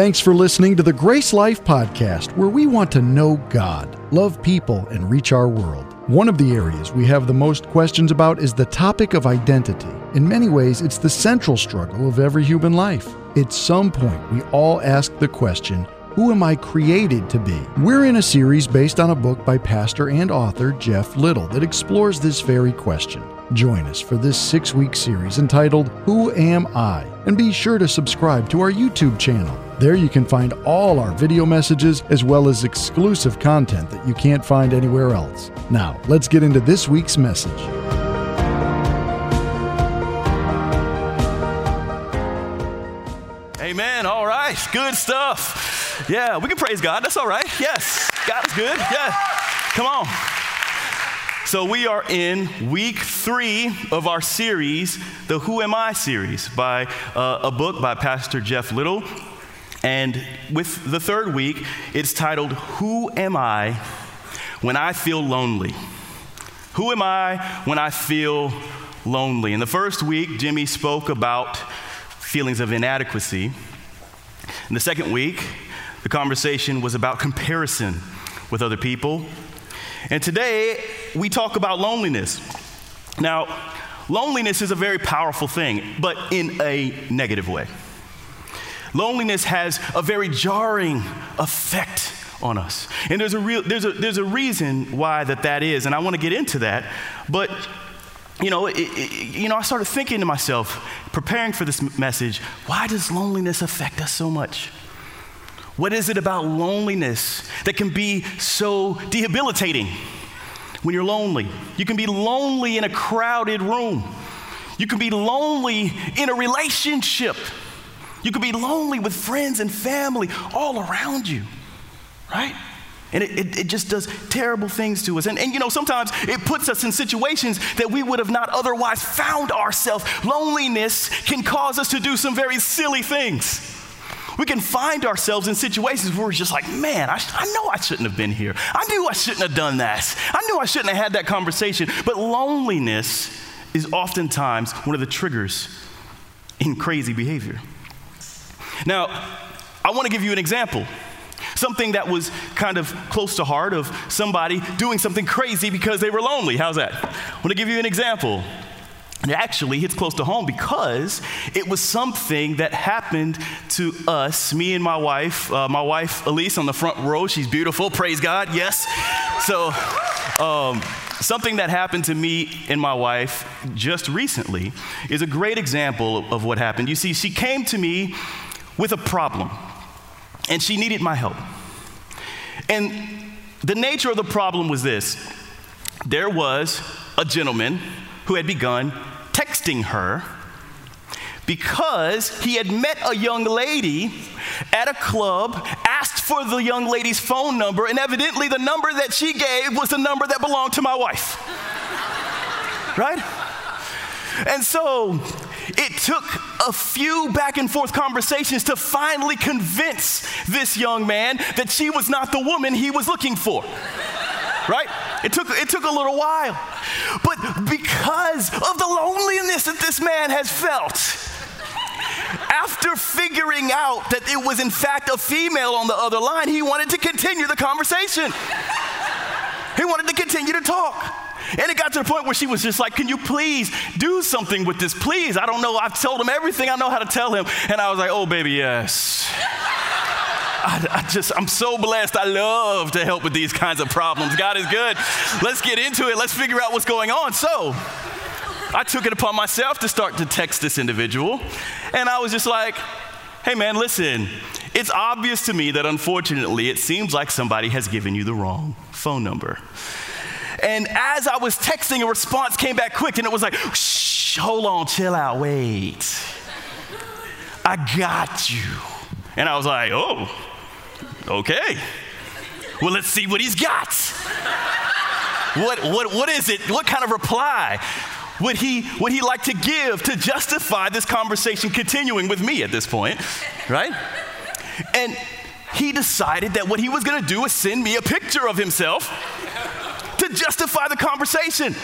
Thanks for listening to the Grace Life Podcast, where we want to know God, love people, and reach our world. One of the areas we have the most questions about is the topic of identity. In many ways, it's the central struggle of every human life. At some point, we all ask the question, who am I created to be? We're in a series based on a book by pastor and author Jeff Little that explores this very question. Join us for this six week series entitled Who Am I? And be sure to subscribe to our YouTube channel. There you can find all our video messages as well as exclusive content that you can't find anywhere else. Now, let's get into this week's message. Amen. All right. Good stuff. Yeah, we can praise God. That's all right. Yes. God is good. Yeah. Come on. So, we are in week three of our series, the Who Am I series, by uh, a book by Pastor Jeff Little. And with the third week, it's titled, Who Am I When I Feel Lonely? Who am I when I feel lonely? In the first week, Jimmy spoke about feelings of inadequacy. In the second week, the conversation was about comparison with other people. And today, we talk about loneliness. Now, loneliness is a very powerful thing, but in a negative way. Loneliness has a very jarring effect on us. And there's a, real, there's a, there's a reason why that, that is, and I want to get into that. But, you know, it, it, you know, I started thinking to myself, preparing for this message, why does loneliness affect us so much? What is it about loneliness that can be so debilitating when you're lonely? You can be lonely in a crowded room. You can be lonely in a relationship. You can be lonely with friends and family all around you, right? And it, it, it, just does terrible things to us. And, and you know, sometimes it puts us in situations that we would have not otherwise found ourselves. Loneliness can cause us to do some very silly things. We can find ourselves in situations where we're just like, man, I, I know I shouldn't have been here. I knew I shouldn't have done that. I knew I shouldn't have had that conversation. But loneliness is oftentimes one of the triggers in crazy behavior. Now, I want to give you an example. Something that was kind of close to heart of somebody doing something crazy because they were lonely. How's that? I want to give you an example. It actually hits close to home because it was something that happened to us, me and my wife. Uh, my wife, Elise, on the front row. She's beautiful, praise God, yes. So, um, something that happened to me and my wife just recently is a great example of what happened. You see, she came to me with a problem, and she needed my help. And the nature of the problem was this there was a gentleman who had begun texting her because he had met a young lady at a club, asked for the young lady's phone number, and evidently the number that she gave was the number that belonged to my wife. right? And so it took a few back and forth conversations to finally convince this young man that she was not the woman he was looking for. Right? It took, it took a little while. But because of the loneliness that this man has felt, after figuring out that it was in fact a female on the other line, he wanted to continue the conversation. He wanted to continue to talk. And it got to the point where she was just like, Can you please do something with this? Please. I don't know. I've told him everything I know how to tell him. And I was like, Oh, baby, yes. I, I, just, I'm so blessed. I love to help with these kinds of problems. God is good. Let's get into it. Let's figure out what's going on. So, I took it upon myself to start to text this individual. And I was just like, hey man, listen, it's obvious to me that unfortunately it seems like somebody has given you the wrong phone number. And as I was texting, a response came back quick and it was like, shh, hold on, chill out, wait. I got you. And I was like, oh, okay. Well, let's see what he's got. What, what, what is it? What kind of reply would he, would he like to give to justify this conversation continuing with me at this point, right? And he decided that what he was gonna do was send me a picture of himself to justify the conversation.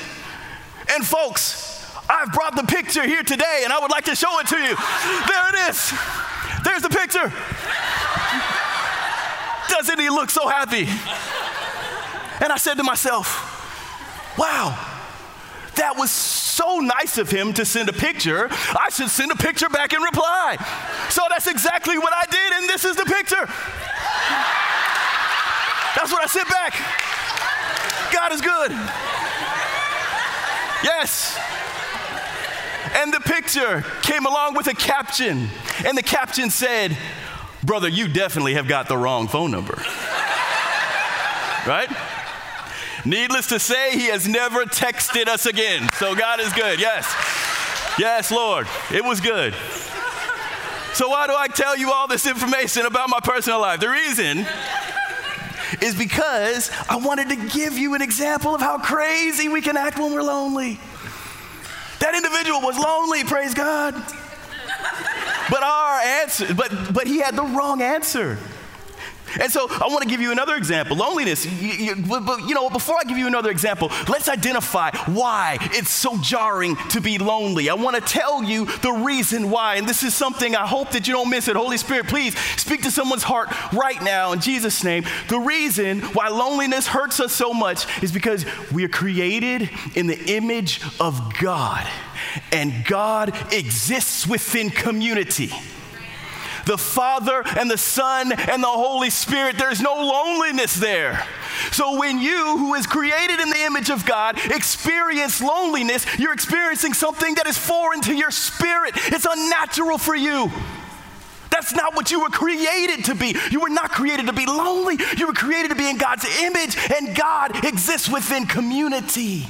And folks, I've brought the picture here today and I would like to show it to you. There it is. There's the picture. Doesn't he look so happy? And I said to myself, wow, that was so nice of him to send a picture. I should send a picture back in reply. So that's exactly what I did, and this is the picture. That's what I sent back. God is good. Yes. And the picture came along with a caption, and the caption said, Brother, you definitely have got the wrong phone number. right? Needless to say, he has never texted us again. So God is good. Yes. Yes, Lord. It was good. So, why do I tell you all this information about my personal life? The reason is because I wanted to give you an example of how crazy we can act when we're lonely. That individual was lonely, praise God. But our answer, but but he had the wrong answer. And so I want to give you another example loneliness. You, you, but, you know, before I give you another example, let's identify why it's so jarring to be lonely. I want to tell you the reason why. And this is something I hope that you don't miss it. Holy Spirit, please speak to someone's heart right now in Jesus' name. The reason why loneliness hurts us so much is because we are created in the image of God, and God exists within community the Father and the Son and the Holy Spirit. There's no loneliness there. So when you, who is created in the image of God, experience loneliness, you're experiencing something that is foreign to your spirit. It's unnatural for you. That's not what you were created to be. You were not created to be lonely. You were created to be in God's image, and God exists within community.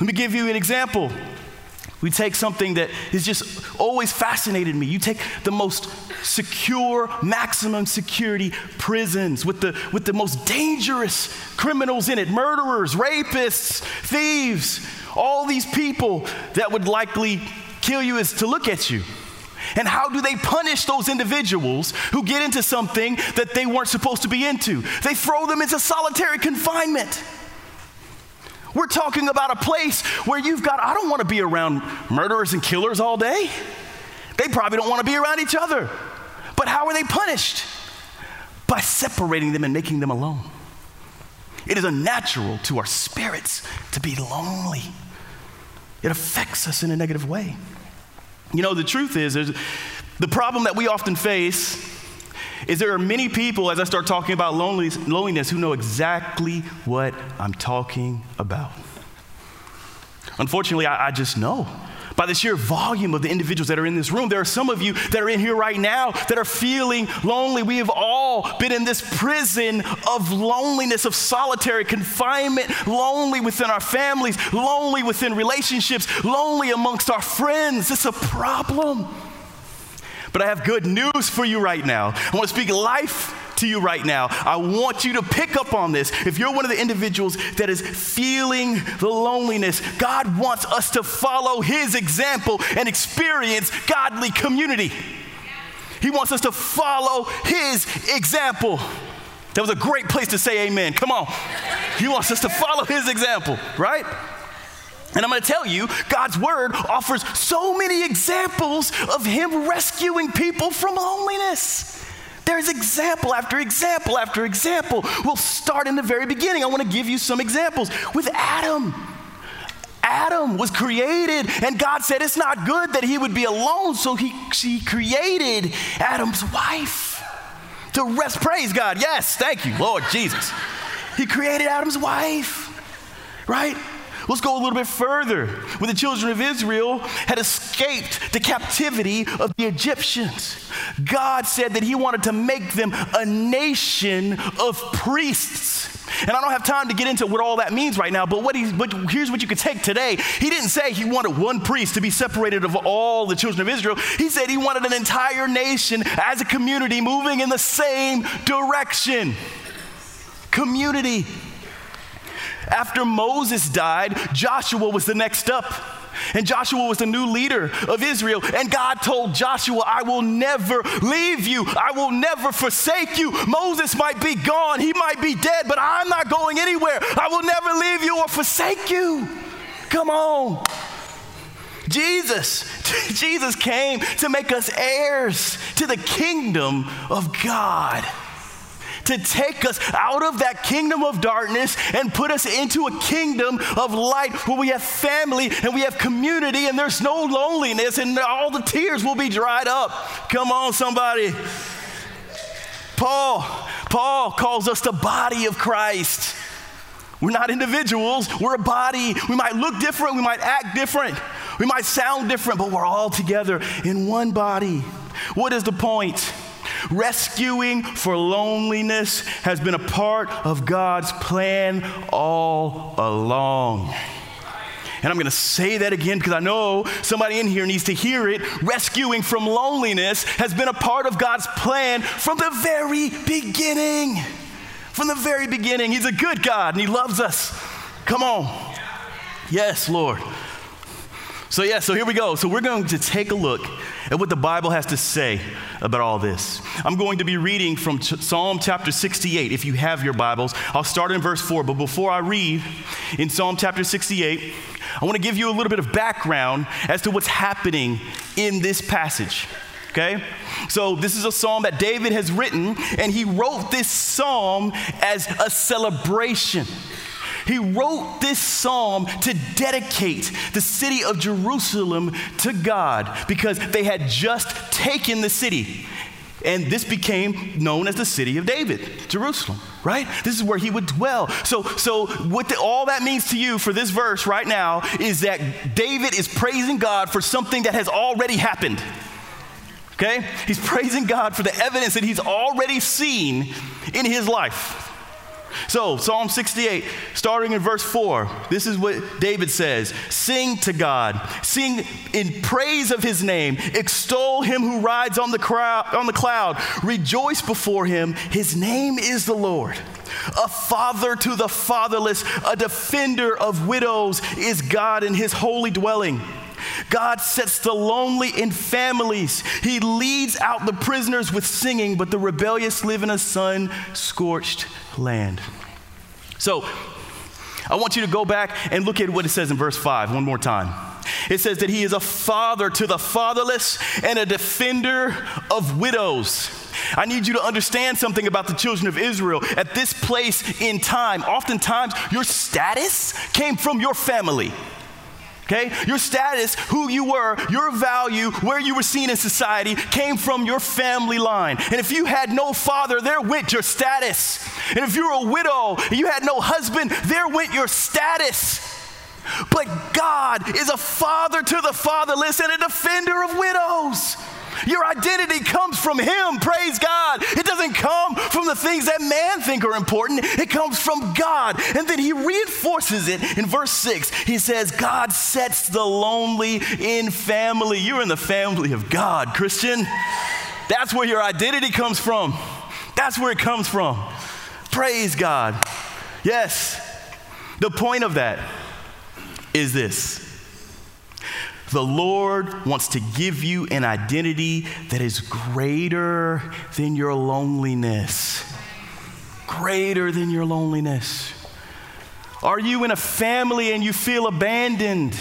Let me give you an example. We take something that has just always fascinated me. You take the most secure, maximum security prisons with the, with the most dangerous criminals in it murderers, rapists, thieves, all these people that would likely kill you is to look at you. And how do they punish those individuals who get into something that they weren't supposed to be into? They throw them into solitary confinement. We're talking about a place where you've got, I don't want to be around murderers and killers all day. They probably don't want to be around each other. But how are they punished? By separating them and making them alone. It is unnatural to our spirits to be lonely. It affects us in a negative way. You know, the truth is, the problem that we often face is there are many people, as I start talking about loneliness, who know exactly what I'm talking about. Unfortunately, I, I just know by the sheer volume of the individuals that are in this room. There are some of you that are in here right now that are feeling lonely. We have all been in this prison of loneliness, of solitary confinement, lonely within our families, lonely within relationships, lonely amongst our friends. It's a problem. But I have good news for you right now. I want to speak life to you right now. I want you to pick up on this. If you're one of the individuals that is feeling the loneliness, God wants us to follow His example and experience godly community. He wants us to follow His example. That was a great place to say amen. Come on. He wants us to follow His example, right? And I'm going to tell you, God's word offers so many examples of Him rescuing people from loneliness. There's example after example after example. We'll start in the very beginning. I want to give you some examples with Adam. Adam was created, and God said it's not good that he would be alone, so he, he created Adam's wife to rest. Praise God. Yes, thank you, Lord Jesus. He created Adam's wife, right? Let's go a little bit further. When the children of Israel had escaped the captivity of the Egyptians, God said that He wanted to make them a nation of priests. And I don't have time to get into what all that means right now, but, what he, but here's what you could take today. He didn't say he wanted one priest to be separated of all the children of Israel. He said he wanted an entire nation as a community moving in the same direction. Community. After Moses died, Joshua was the next up. And Joshua was the new leader of Israel. And God told Joshua, I will never leave you. I will never forsake you. Moses might be gone. He might be dead, but I'm not going anywhere. I will never leave you or forsake you. Come on. Jesus, Jesus came to make us heirs to the kingdom of God to take us out of that kingdom of darkness and put us into a kingdom of light where we have family and we have community and there's no loneliness and all the tears will be dried up. Come on, somebody. Paul, Paul calls us the body of Christ. We're not individuals, we're a body. We might look different, we might act different, we might sound different, but we're all together in one body. What is the point? Rescuing for loneliness has been a part of God's plan all along. And I'm going to say that again because I know somebody in here needs to hear it. Rescuing from loneliness has been a part of God's plan from the very beginning. From the very beginning. He's a good God and He loves us. Come on. Yes, Lord. So, yeah, so here we go. So, we're going to take a look at what the Bible has to say about all this. I'm going to be reading from Ch- Psalm chapter 68. If you have your Bibles, I'll start in verse 4. But before I read in Psalm chapter 68, I want to give you a little bit of background as to what's happening in this passage. Okay? So, this is a psalm that David has written, and he wrote this psalm as a celebration. He wrote this psalm to dedicate the city of Jerusalem to God because they had just taken the city. And this became known as the city of David, Jerusalem, right? This is where he would dwell. So, so what the, all that means to you for this verse right now is that David is praising God for something that has already happened. Okay? He's praising God for the evidence that he's already seen in his life. So, Psalm 68, starting in verse 4, this is what David says Sing to God, sing in praise of his name, extol him who rides on the, crowd, on the cloud, rejoice before him. His name is the Lord. A father to the fatherless, a defender of widows is God in his holy dwelling. God sets the lonely in families. He leads out the prisoners with singing, but the rebellious live in a sun scorched land. So, I want you to go back and look at what it says in verse 5 one more time. It says that he is a father to the fatherless and a defender of widows. I need you to understand something about the children of Israel. At this place in time, oftentimes your status came from your family. Okay? Your status, who you were, your value, where you were seen in society came from your family line. And if you had no father, there went your status. And if you're a widow and you had no husband, there went your status. But God is a father to the fatherless and a defender of widows. Your identity comes from Him, praise God. It doesn't come from the things that man think are important, it comes from God. And then He reinforces it in verse 6. He says, God sets the lonely in family. You're in the family of God, Christian. That's where your identity comes from. That's where it comes from. Praise God. Yes. The point of that is this the Lord wants to give you an identity that is greater than your loneliness. Greater than your loneliness. Are you in a family and you feel abandoned?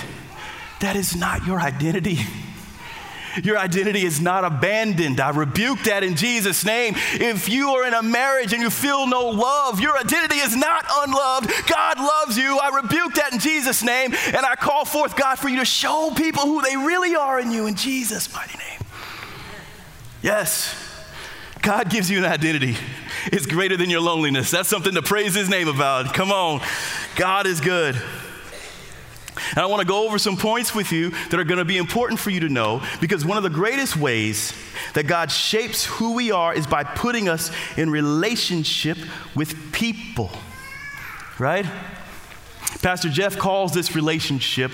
That is not your identity. Your identity is not abandoned. I rebuke that in Jesus' name. If you are in a marriage and you feel no love, your identity is not unloved. God loves you. I rebuke that in Jesus' name. And I call forth, God, for you to show people who they really are in you in Jesus' mighty name. Yes, God gives you an identity. It's greater than your loneliness. That's something to praise His name about. Come on. God is good. And I want to go over some points with you that are going to be important for you to know because one of the greatest ways that God shapes who we are is by putting us in relationship with people. Right? Pastor Jeff calls this relationship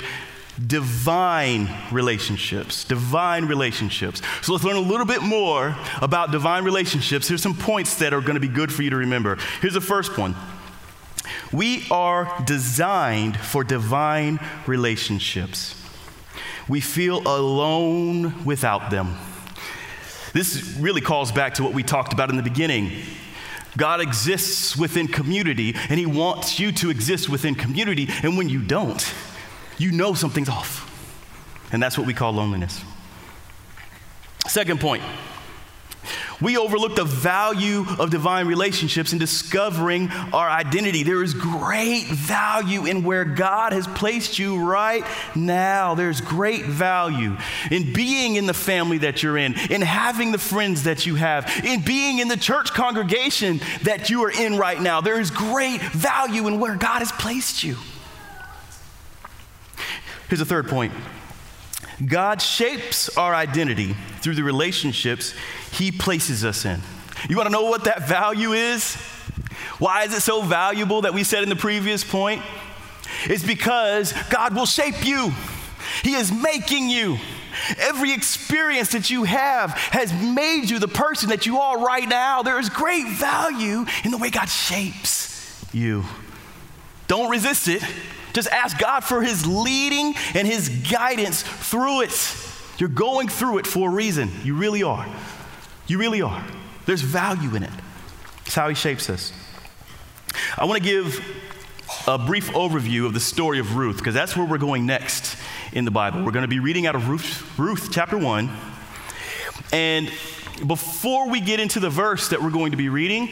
divine relationships. Divine relationships. So let's learn a little bit more about divine relationships. Here's some points that are going to be good for you to remember. Here's the first one we are designed for divine relationships. We feel alone without them. This really calls back to what we talked about in the beginning. God exists within community, and He wants you to exist within community. And when you don't, you know something's off. And that's what we call loneliness. Second point we overlook the value of divine relationships in discovering our identity. There is great value in where God has placed you right now. There's great value in being in the family that you're in, in having the friends that you have, in being in the church congregation that you are in right now. There is great value in where God has placed you. Here's a third point God shapes our identity through the relationships He places us in. You want to know what that value is? Why is it so valuable that we said in the previous point? It's because God will shape you, He is making you. Every experience that you have has made you the person that you are right now. There is great value in the way God shapes you. Don't resist it. Just ask God for His leading and His guidance through it. You're going through it for a reason. You really are. You really are. There's value in it. It's how He shapes us. I want to give a brief overview of the story of Ruth because that's where we're going next in the Bible. We're going to be reading out of Ruth, Ruth chapter 1. And before we get into the verse that we're going to be reading,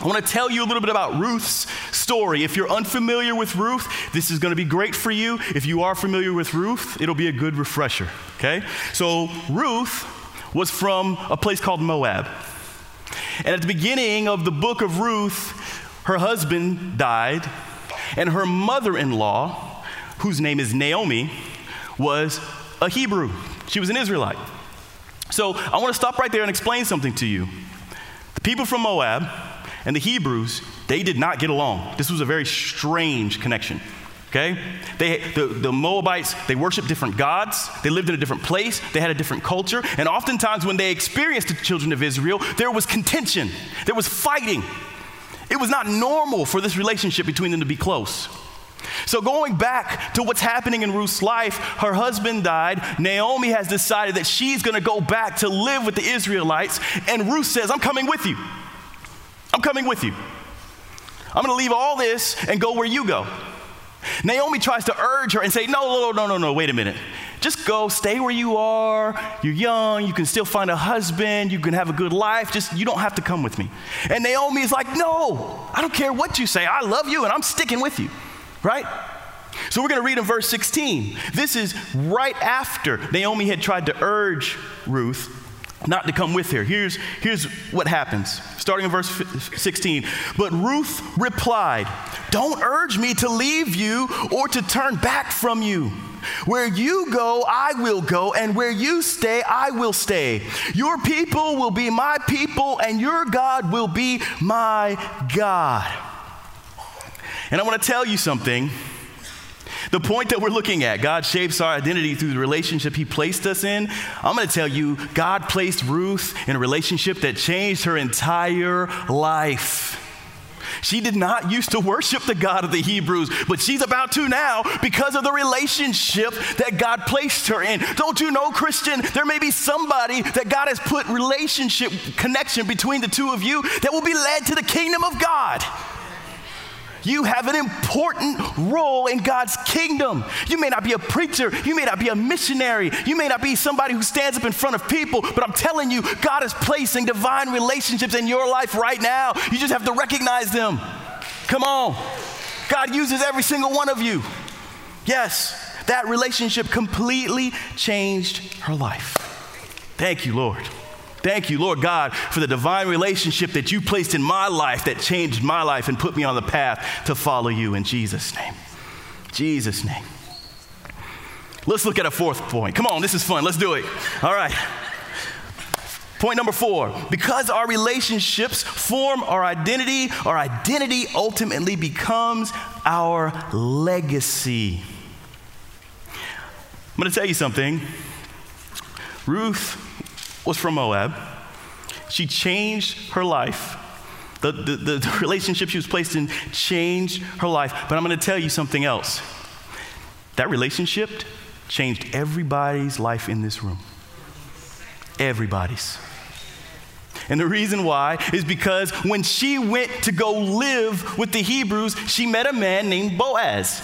I want to tell you a little bit about Ruth's story. If you're unfamiliar with Ruth, this is going to be great for you. If you are familiar with Ruth, it'll be a good refresher, okay? So, Ruth was from a place called Moab. And at the beginning of the book of Ruth, her husband died, and her mother in law, whose name is Naomi, was a Hebrew. She was an Israelite. So, I want to stop right there and explain something to you. The people from Moab, and the Hebrews, they did not get along. This was a very strange connection. Okay? They, the, the Moabites, they worshiped different gods. They lived in a different place. They had a different culture. And oftentimes, when they experienced the children of Israel, there was contention, there was fighting. It was not normal for this relationship between them to be close. So, going back to what's happening in Ruth's life, her husband died. Naomi has decided that she's going to go back to live with the Israelites. And Ruth says, I'm coming with you. I'm coming with you. I'm going to leave all this and go where you go. Naomi tries to urge her and say, No, no, no, no, no, wait a minute. Just go, stay where you are. You're young. You can still find a husband. You can have a good life. Just, you don't have to come with me. And Naomi is like, No, I don't care what you say. I love you and I'm sticking with you, right? So we're going to read in verse 16. This is right after Naomi had tried to urge Ruth not to come with her. Here's, here's what happens, starting in verse 16. But Ruth replied, Don't urge me to leave you or to turn back from you. Where you go, I will go, and where you stay, I will stay. Your people will be my people, and your God will be my God. And I want to tell you something the point that we're looking at, God shapes our identity through the relationship He placed us in. I'm going to tell you, God placed Ruth in a relationship that changed her entire life. She did not used to worship the God of the Hebrews, but she's about to now because of the relationship that God placed her in. Don't you know, Christian, there may be somebody that God has put relationship connection between the two of you that will be led to the kingdom of God. You have an important role in God's kingdom. You may not be a preacher, you may not be a missionary, you may not be somebody who stands up in front of people, but I'm telling you, God is placing divine relationships in your life right now. You just have to recognize them. Come on. God uses every single one of you. Yes, that relationship completely changed her life. Thank you, Lord. Thank you, Lord God, for the divine relationship that you placed in my life that changed my life and put me on the path to follow you in Jesus' name. Jesus' name. Let's look at a fourth point. Come on, this is fun. Let's do it. All right. Point number four because our relationships form our identity, our identity ultimately becomes our legacy. I'm going to tell you something. Ruth was from Moab. She changed her life. The, the, the, relationship she was placed in changed her life. But I'm going to tell you something else. That relationship changed everybody's life in this room. Everybody's. And the reason why is because when she went to go live with the Hebrews, she met a man named Boaz.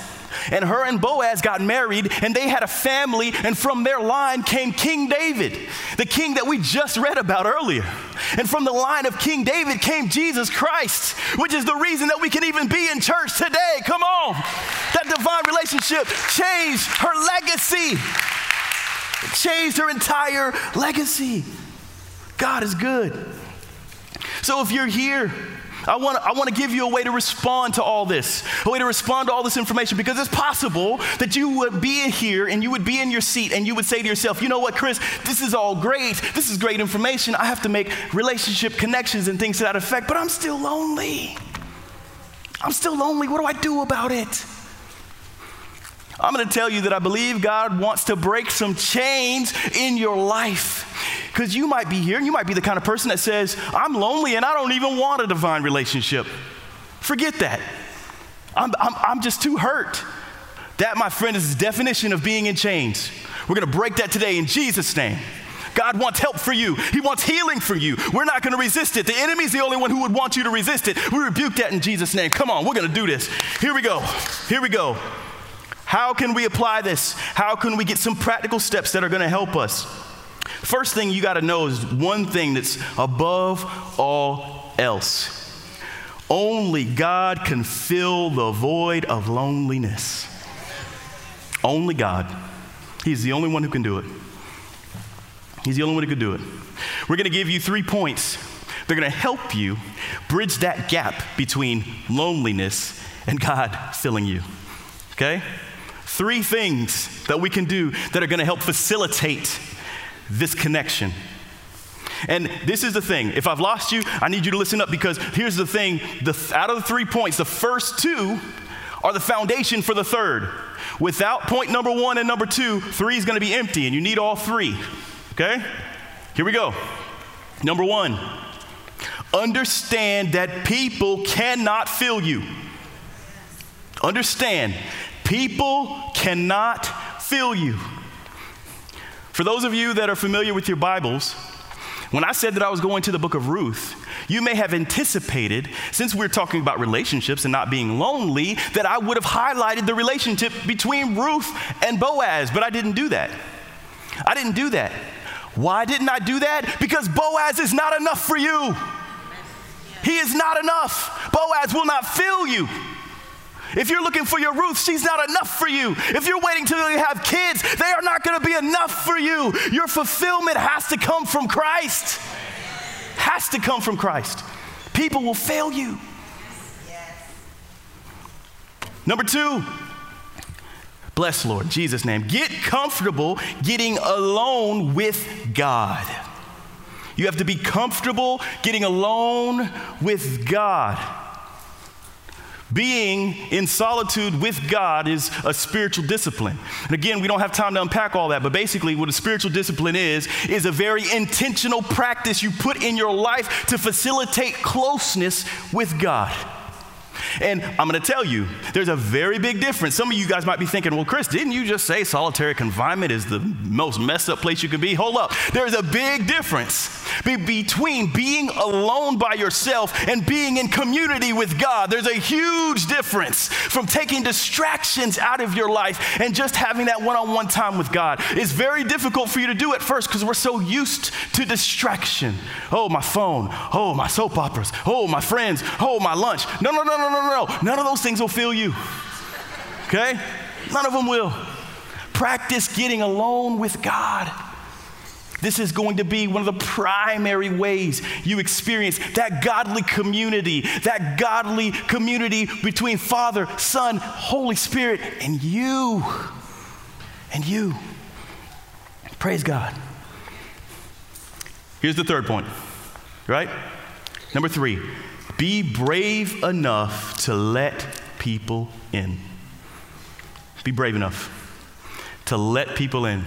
And her and Boaz got married, and they had a family, and from their line came King David, the king that we just read about earlier. And from the line of King David came Jesus Christ, which is the reason that we can even be in church today. Come on. That divine relationship changed her legacy, it changed her entire legacy. God is good. So if you're here, I want, I want to give you a way to respond to all this, a way to respond to all this information, because it's possible that you would be here and you would be in your seat and you would say to yourself, you know what, Chris, this is all great. This is great information. I have to make relationship connections and things to that effect, but I'm still lonely. I'm still lonely. What do I do about it? I'm going to tell you that I believe God wants to break some chains in your life. Because you might be here and you might be the kind of person that says, I'm lonely and I don't even want a divine relationship. Forget that. I'm, I'm, I'm just too hurt. That, my friend, is the definition of being in chains. We're going to break that today in Jesus' name. God wants help for you. He wants healing for you. We're not going to resist it. The enemy's the only one who would want you to resist it. We rebuke that in Jesus' name. Come on, we're going to do this. Here we go. Here we go. How can we apply this? How can we get some practical steps that are going to help us? First thing you got to know is one thing that's above all else. Only God can fill the void of loneliness. Only God. He's the only one who can do it. He's the only one who can do it. We're going to give you three points. They're going to help you bridge that gap between loneliness and God filling you. Okay? Three things that we can do that are going to help facilitate this connection. And this is the thing. If I've lost you, I need you to listen up because here's the thing the, out of the three points, the first two are the foundation for the third. Without point number one and number two, three is going to be empty, and you need all three. Okay? Here we go. Number one, understand that people cannot fill you. Understand, people cannot fill you. For those of you that are familiar with your Bibles, when I said that I was going to the book of Ruth, you may have anticipated, since we're talking about relationships and not being lonely, that I would have highlighted the relationship between Ruth and Boaz, but I didn't do that. I didn't do that. Why didn't I do that? Because Boaz is not enough for you. He is not enough. Boaz will not fill you. If you're looking for your Ruth, she's not enough for you. If you're waiting till you have kids, they are not going to be enough for you. Your fulfillment has to come from Christ. Has to come from Christ. People will fail you. Number two, bless the Lord, Jesus' name. Get comfortable getting alone with God. You have to be comfortable getting alone with God. Being in solitude with God is a spiritual discipline. And again, we don't have time to unpack all that, but basically, what a spiritual discipline is, is a very intentional practice you put in your life to facilitate closeness with God. And I'm going to tell you, there's a very big difference. Some of you guys might be thinking, well, Chris, didn't you just say solitary confinement is the most messed up place you could be? Hold up. There's a big difference between being alone by yourself and being in community with God. There's a huge difference from taking distractions out of your life and just having that one on one time with God. It's very difficult for you to do at first because we're so used to distraction. Oh, my phone. Oh, my soap operas. Oh, my friends. Oh, my lunch. No, no, no, no, no, no. None of those things will fill you. Okay? None of them will. Practice getting alone with God. This is going to be one of the primary ways you experience that godly community, that godly community between Father, Son, Holy Spirit, and you. And you. Praise God. Here's the third point, right? Number three, be brave enough to let people in. Be brave enough to let people in.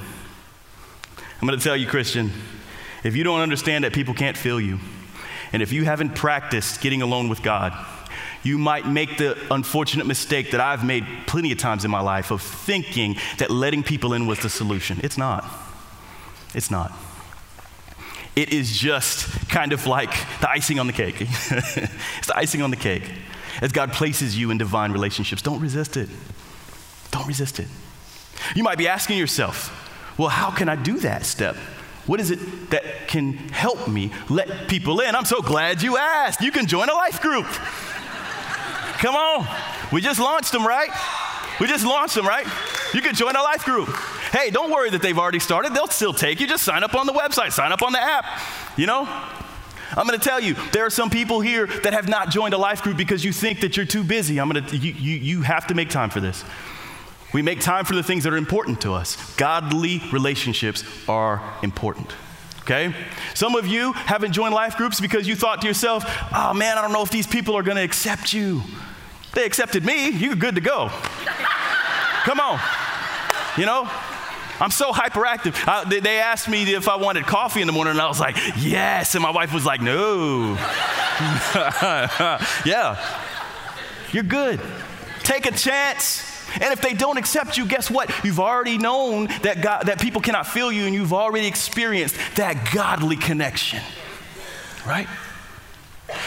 I'm going to tell you, Christian, if you don't understand that people can't feel you, and if you haven't practiced getting alone with God, you might make the unfortunate mistake that I've made plenty of times in my life of thinking that letting people in was the solution. It's not. It's not. It is just kind of like the icing on the cake. it's the icing on the cake. As God places you in divine relationships, don't resist it. Don't resist it. You might be asking yourself, well, how can I do that step? What is it that can help me let people in? I'm so glad you asked. You can join a life group. Come on. We just launched them, right? We just launched them, right? You can join a life group. Hey, don't worry that they've already started. They'll still take you. Just sign up on the website, sign up on the app. You know? I'm going to tell you, there are some people here that have not joined a life group because you think that you're too busy. I'm going to, you, you, you have to make time for this. We make time for the things that are important to us. Godly relationships are important. Okay? Some of you haven't joined life groups because you thought to yourself, oh man, I don't know if these people are going to accept you. They accepted me, you're good to go. Come on. You know? I'm so hyperactive. They, they asked me if I wanted coffee in the morning, and I was like, yes. And my wife was like, no. yeah. You're good. Take a chance. And if they don't accept you, guess what? You've already known that, God, that people cannot feel you, and you've already experienced that godly connection. Right?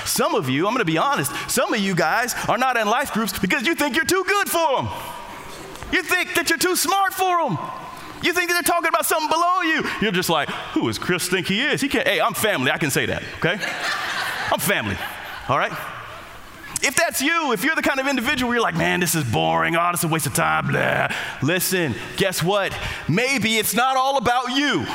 Some of you, I'm gonna be honest, some of you guys are not in life groups because you think you're too good for them. You think that you're too smart for them. You think that they're talking about something below you. You're just like, who does Chris think he is? He can't, hey, I'm family. I can say that, okay? I'm family, all right? If that's you, if you're the kind of individual where you're like, man, this is boring, oh, this is a waste of time, blah. Listen, guess what? Maybe it's not all about you.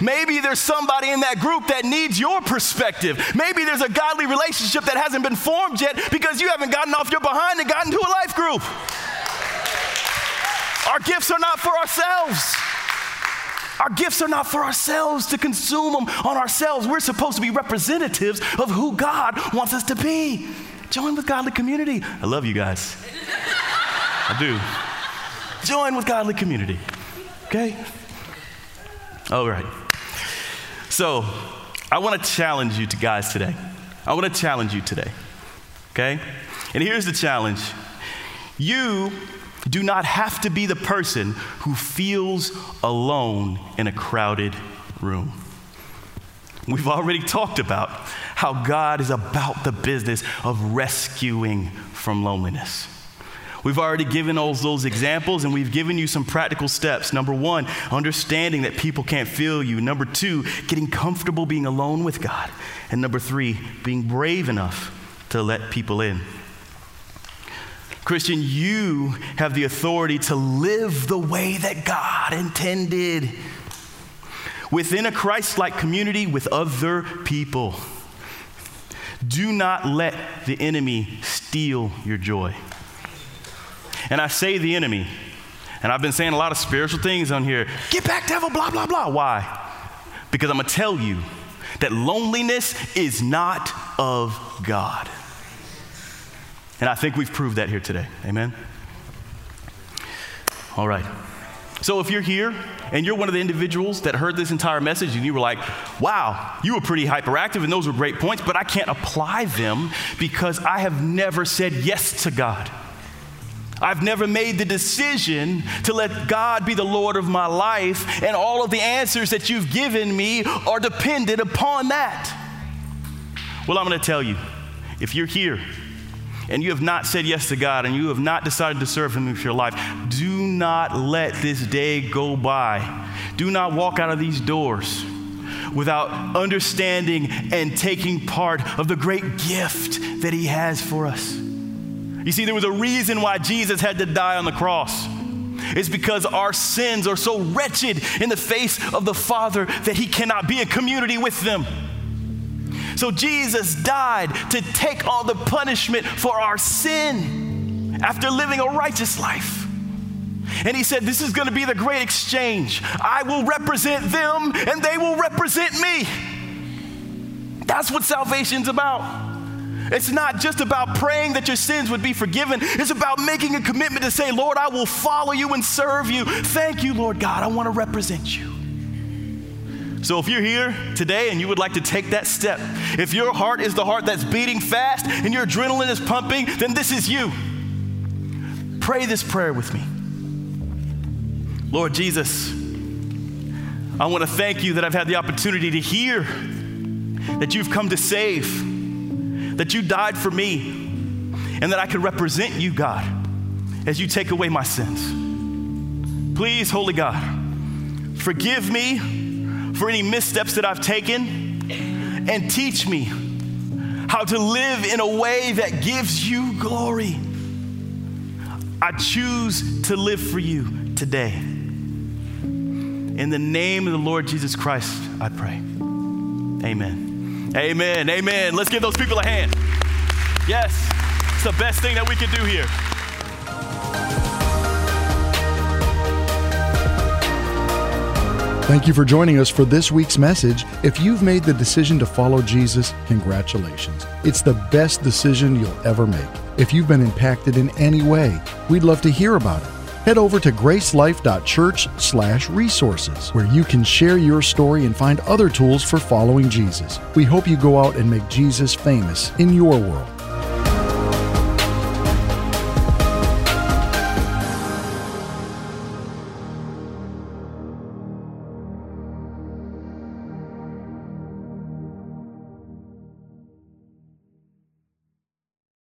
Maybe there's somebody in that group that needs your perspective. Maybe there's a godly relationship that hasn't been formed yet because you haven't gotten off your behind and gotten to a life group. Our gifts are not for ourselves. Our gifts are not for ourselves to consume them on ourselves. We're supposed to be representatives of who God wants us to be. Join with Godly Community. I love you guys. I do. Join with Godly Community. Okay? All right. So, I want to challenge you to guys today. I want to challenge you today. Okay? And here's the challenge. You do not have to be the person who feels alone in a crowded room. We've already talked about how God is about the business of rescuing from loneliness. We've already given all those examples and we've given you some practical steps. Number one, understanding that people can't feel you. Number two, getting comfortable being alone with God. And number three, being brave enough to let people in. Christian, you have the authority to live the way that God intended within a Christ like community with other people. Do not let the enemy steal your joy. And I say the enemy, and I've been saying a lot of spiritual things on here. Get back, devil, blah, blah, blah. Why? Because I'm going to tell you that loneliness is not of God. And I think we've proved that here today. Amen? All right. So if you're here and you're one of the individuals that heard this entire message and you were like, wow, you were pretty hyperactive and those were great points, but I can't apply them because I have never said yes to God. I've never made the decision to let God be the Lord of my life, and all of the answers that you've given me are dependent upon that. Well, I'm going to tell you if you're here and you have not said yes to God and you have not decided to serve Him with your life, do not let this day go by. Do not walk out of these doors without understanding and taking part of the great gift that He has for us. You see, there was a reason why Jesus had to die on the cross. It's because our sins are so wretched in the face of the Father that He cannot be in community with them. So Jesus died to take all the punishment for our sin after living a righteous life. And he said, This is going to be the great exchange. I will represent them and they will represent me. That's what salvation's about. It's not just about praying that your sins would be forgiven. It's about making a commitment to say, Lord, I will follow you and serve you. Thank you, Lord God. I want to represent you. So if you're here today and you would like to take that step, if your heart is the heart that's beating fast and your adrenaline is pumping, then this is you. Pray this prayer with me. Lord Jesus, I want to thank you that I've had the opportunity to hear that you've come to save, that you died for me, and that I can represent you, God, as you take away my sins. Please, Holy God, forgive me for any missteps that I've taken and teach me how to live in a way that gives you glory. I choose to live for you today. In the name of the Lord Jesus Christ, I pray. Amen. Amen. Amen. Let's give those people a hand. Yes, it's the best thing that we can do here. Thank you for joining us for this week's message. If you've made the decision to follow Jesus, congratulations. It's the best decision you'll ever make. If you've been impacted in any way, we'd love to hear about it. Head over to gracelife.church/resources where you can share your story and find other tools for following Jesus. We hope you go out and make Jesus famous in your world.